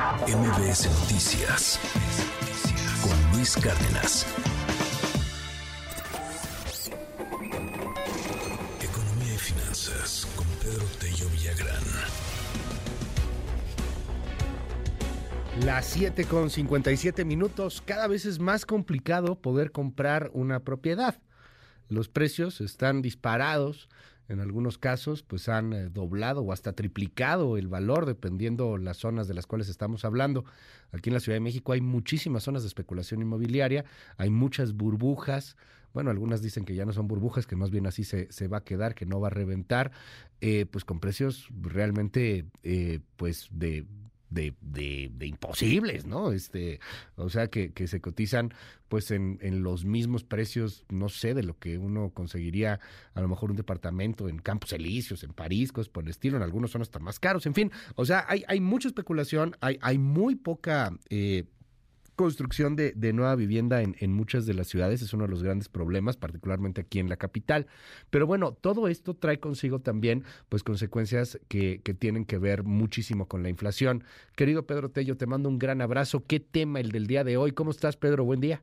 MBS Noticias con Luis Cárdenas. Economía y finanzas con Pedro Tello Villagrán. Las 7 con 57 minutos. Cada vez es más complicado poder comprar una propiedad. Los precios están disparados en algunos casos, pues han eh, doblado o hasta triplicado el valor, dependiendo las zonas de las cuales estamos hablando. Aquí en la Ciudad de México hay muchísimas zonas de especulación inmobiliaria, hay muchas burbujas. Bueno, algunas dicen que ya no son burbujas, que más bien así se, se va a quedar, que no va a reventar, eh, pues con precios realmente, eh, pues de de, de, de, imposibles, ¿no? Este, o sea, que, que se cotizan pues en, en, los mismos precios, no sé, de lo que uno conseguiría a lo mejor un departamento en Campos Elíseos, en París, cosas por el estilo, en algunos son hasta más caros, en fin, o sea, hay, hay mucha especulación, hay, hay muy poca eh, construcción de, nueva vivienda en, en, muchas de las ciudades es uno de los grandes problemas, particularmente aquí en la capital. Pero bueno, todo esto trae consigo también pues consecuencias que, que tienen que ver muchísimo con la inflación. Querido Pedro Tello, te mando un gran abrazo. ¿Qué tema el del día de hoy? ¿Cómo estás, Pedro? Buen día.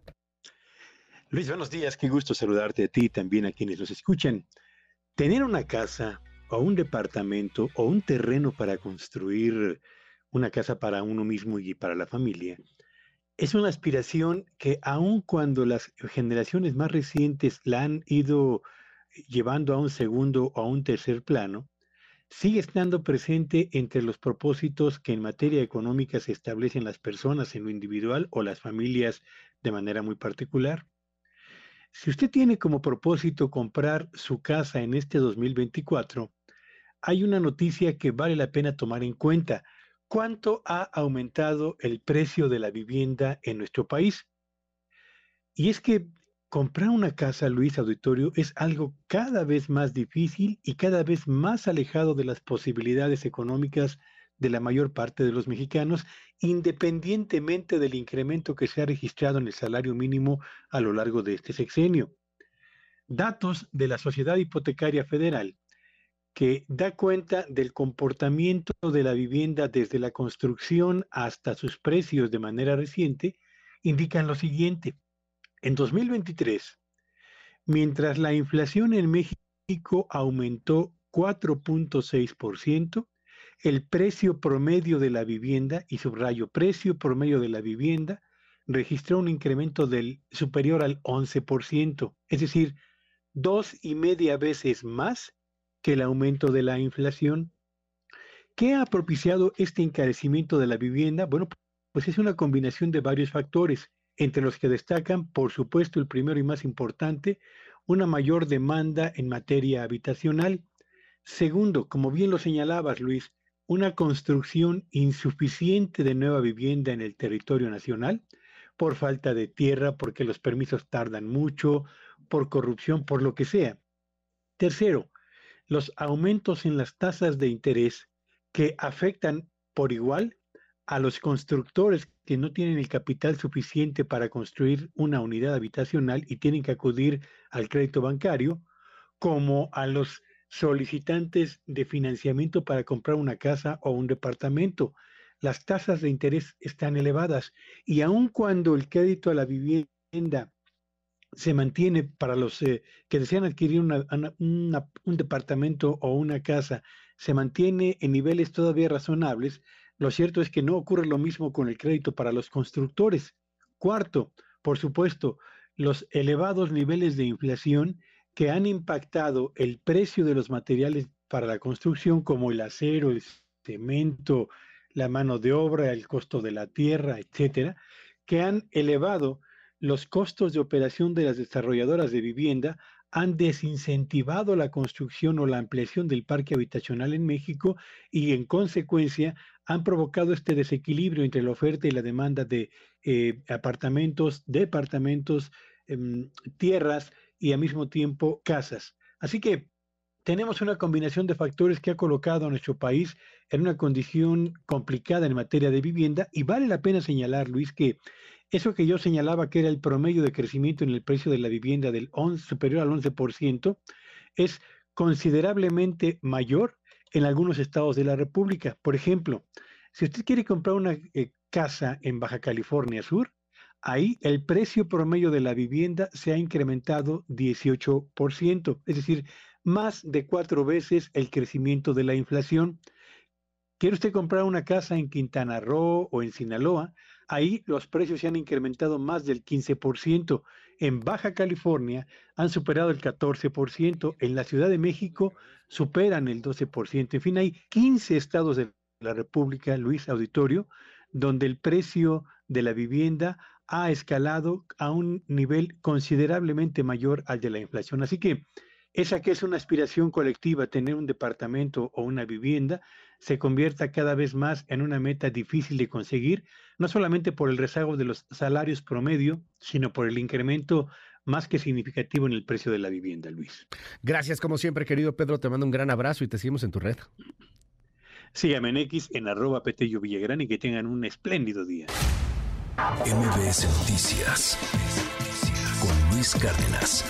Luis, buenos días. Qué gusto saludarte a ti y también a quienes nos escuchan. Tener una casa o un departamento o un terreno para construir una casa para uno mismo y para la familia es una aspiración que aun cuando las generaciones más recientes la han ido llevando a un segundo o a un tercer plano, sigue estando presente entre los propósitos que en materia económica se establecen las personas en lo individual o las familias de manera muy particular. Si usted tiene como propósito comprar su casa en este 2024, hay una noticia que vale la pena tomar en cuenta cuánto ha aumentado el precio de la vivienda en nuestro país. Y es que comprar una casa, Luis Auditorio, es algo cada vez más difícil y cada vez más alejado de las posibilidades económicas de la mayor parte de los mexicanos, independientemente del incremento que se ha registrado en el salario mínimo a lo largo de este sexenio. Datos de la Sociedad Hipotecaria Federal que da cuenta del comportamiento de la vivienda desde la construcción hasta sus precios de manera reciente, indican lo siguiente. En 2023, mientras la inflación en México aumentó 4.6%, el precio promedio de la vivienda, y subrayo, precio promedio de la vivienda, registró un incremento del superior al 11%, es decir, dos y media veces más el aumento de la inflación. ¿Qué ha propiciado este encarecimiento de la vivienda? Bueno, pues es una combinación de varios factores, entre los que destacan, por supuesto, el primero y más importante, una mayor demanda en materia habitacional. Segundo, como bien lo señalabas, Luis, una construcción insuficiente de nueva vivienda en el territorio nacional, por falta de tierra, porque los permisos tardan mucho, por corrupción, por lo que sea. Tercero, los aumentos en las tasas de interés que afectan por igual a los constructores que no tienen el capital suficiente para construir una unidad habitacional y tienen que acudir al crédito bancario, como a los solicitantes de financiamiento para comprar una casa o un departamento. Las tasas de interés están elevadas y aun cuando el crédito a la vivienda se mantiene para los eh, que desean adquirir un departamento o una casa, se mantiene en niveles todavía razonables, lo cierto es que no ocurre lo mismo con el crédito para los constructores. Cuarto, por supuesto, los elevados niveles de inflación que han impactado el precio de los materiales para la construcción como el acero, el cemento, la mano de obra, el costo de la tierra, etcétera, que han elevado los costos de operación de las desarrolladoras de vivienda han desincentivado la construcción o la ampliación del parque habitacional en México y en consecuencia han provocado este desequilibrio entre la oferta y la demanda de eh, apartamentos, departamentos, eh, tierras y al mismo tiempo casas. Así que tenemos una combinación de factores que ha colocado a nuestro país en una condición complicada en materia de vivienda y vale la pena señalar, Luis, que eso que yo señalaba que era el promedio de crecimiento en el precio de la vivienda del 11, superior al 11%, es considerablemente mayor en algunos estados de la República. Por ejemplo, Si usted quiere comprar una eh, casa en Baja California Sur, ahí el precio promedio de la vivienda se ha incrementado 18%, es decir, más de cuatro veces el crecimiento de la inflación. ¿Quiere usted comprar una casa en Quintana Roo o en Sinaloa? Ahí los precios se han incrementado más del 15%. En Baja California han superado el 14%. En la Ciudad de México superan el 12%. En fin, hay 15 estados de la República, Luis Auditorio, donde el precio de la vivienda ha escalado a un nivel considerablemente mayor al de la inflación. Así que esa que es una aspiración colectiva, tener un departamento o una vivienda, se convierta cada vez más en una meta difícil de conseguir, no solamente por el rezago de los salarios promedio, sino por el incremento más que significativo en el precio de la vivienda, Luis. Gracias, como siempre, querido Pedro. Te mando un gran abrazo y te seguimos en tu red. Síganme en X en arroba Petello Villagrán y que tengan un espléndido día. MBS Noticias con Luis Cárdenas.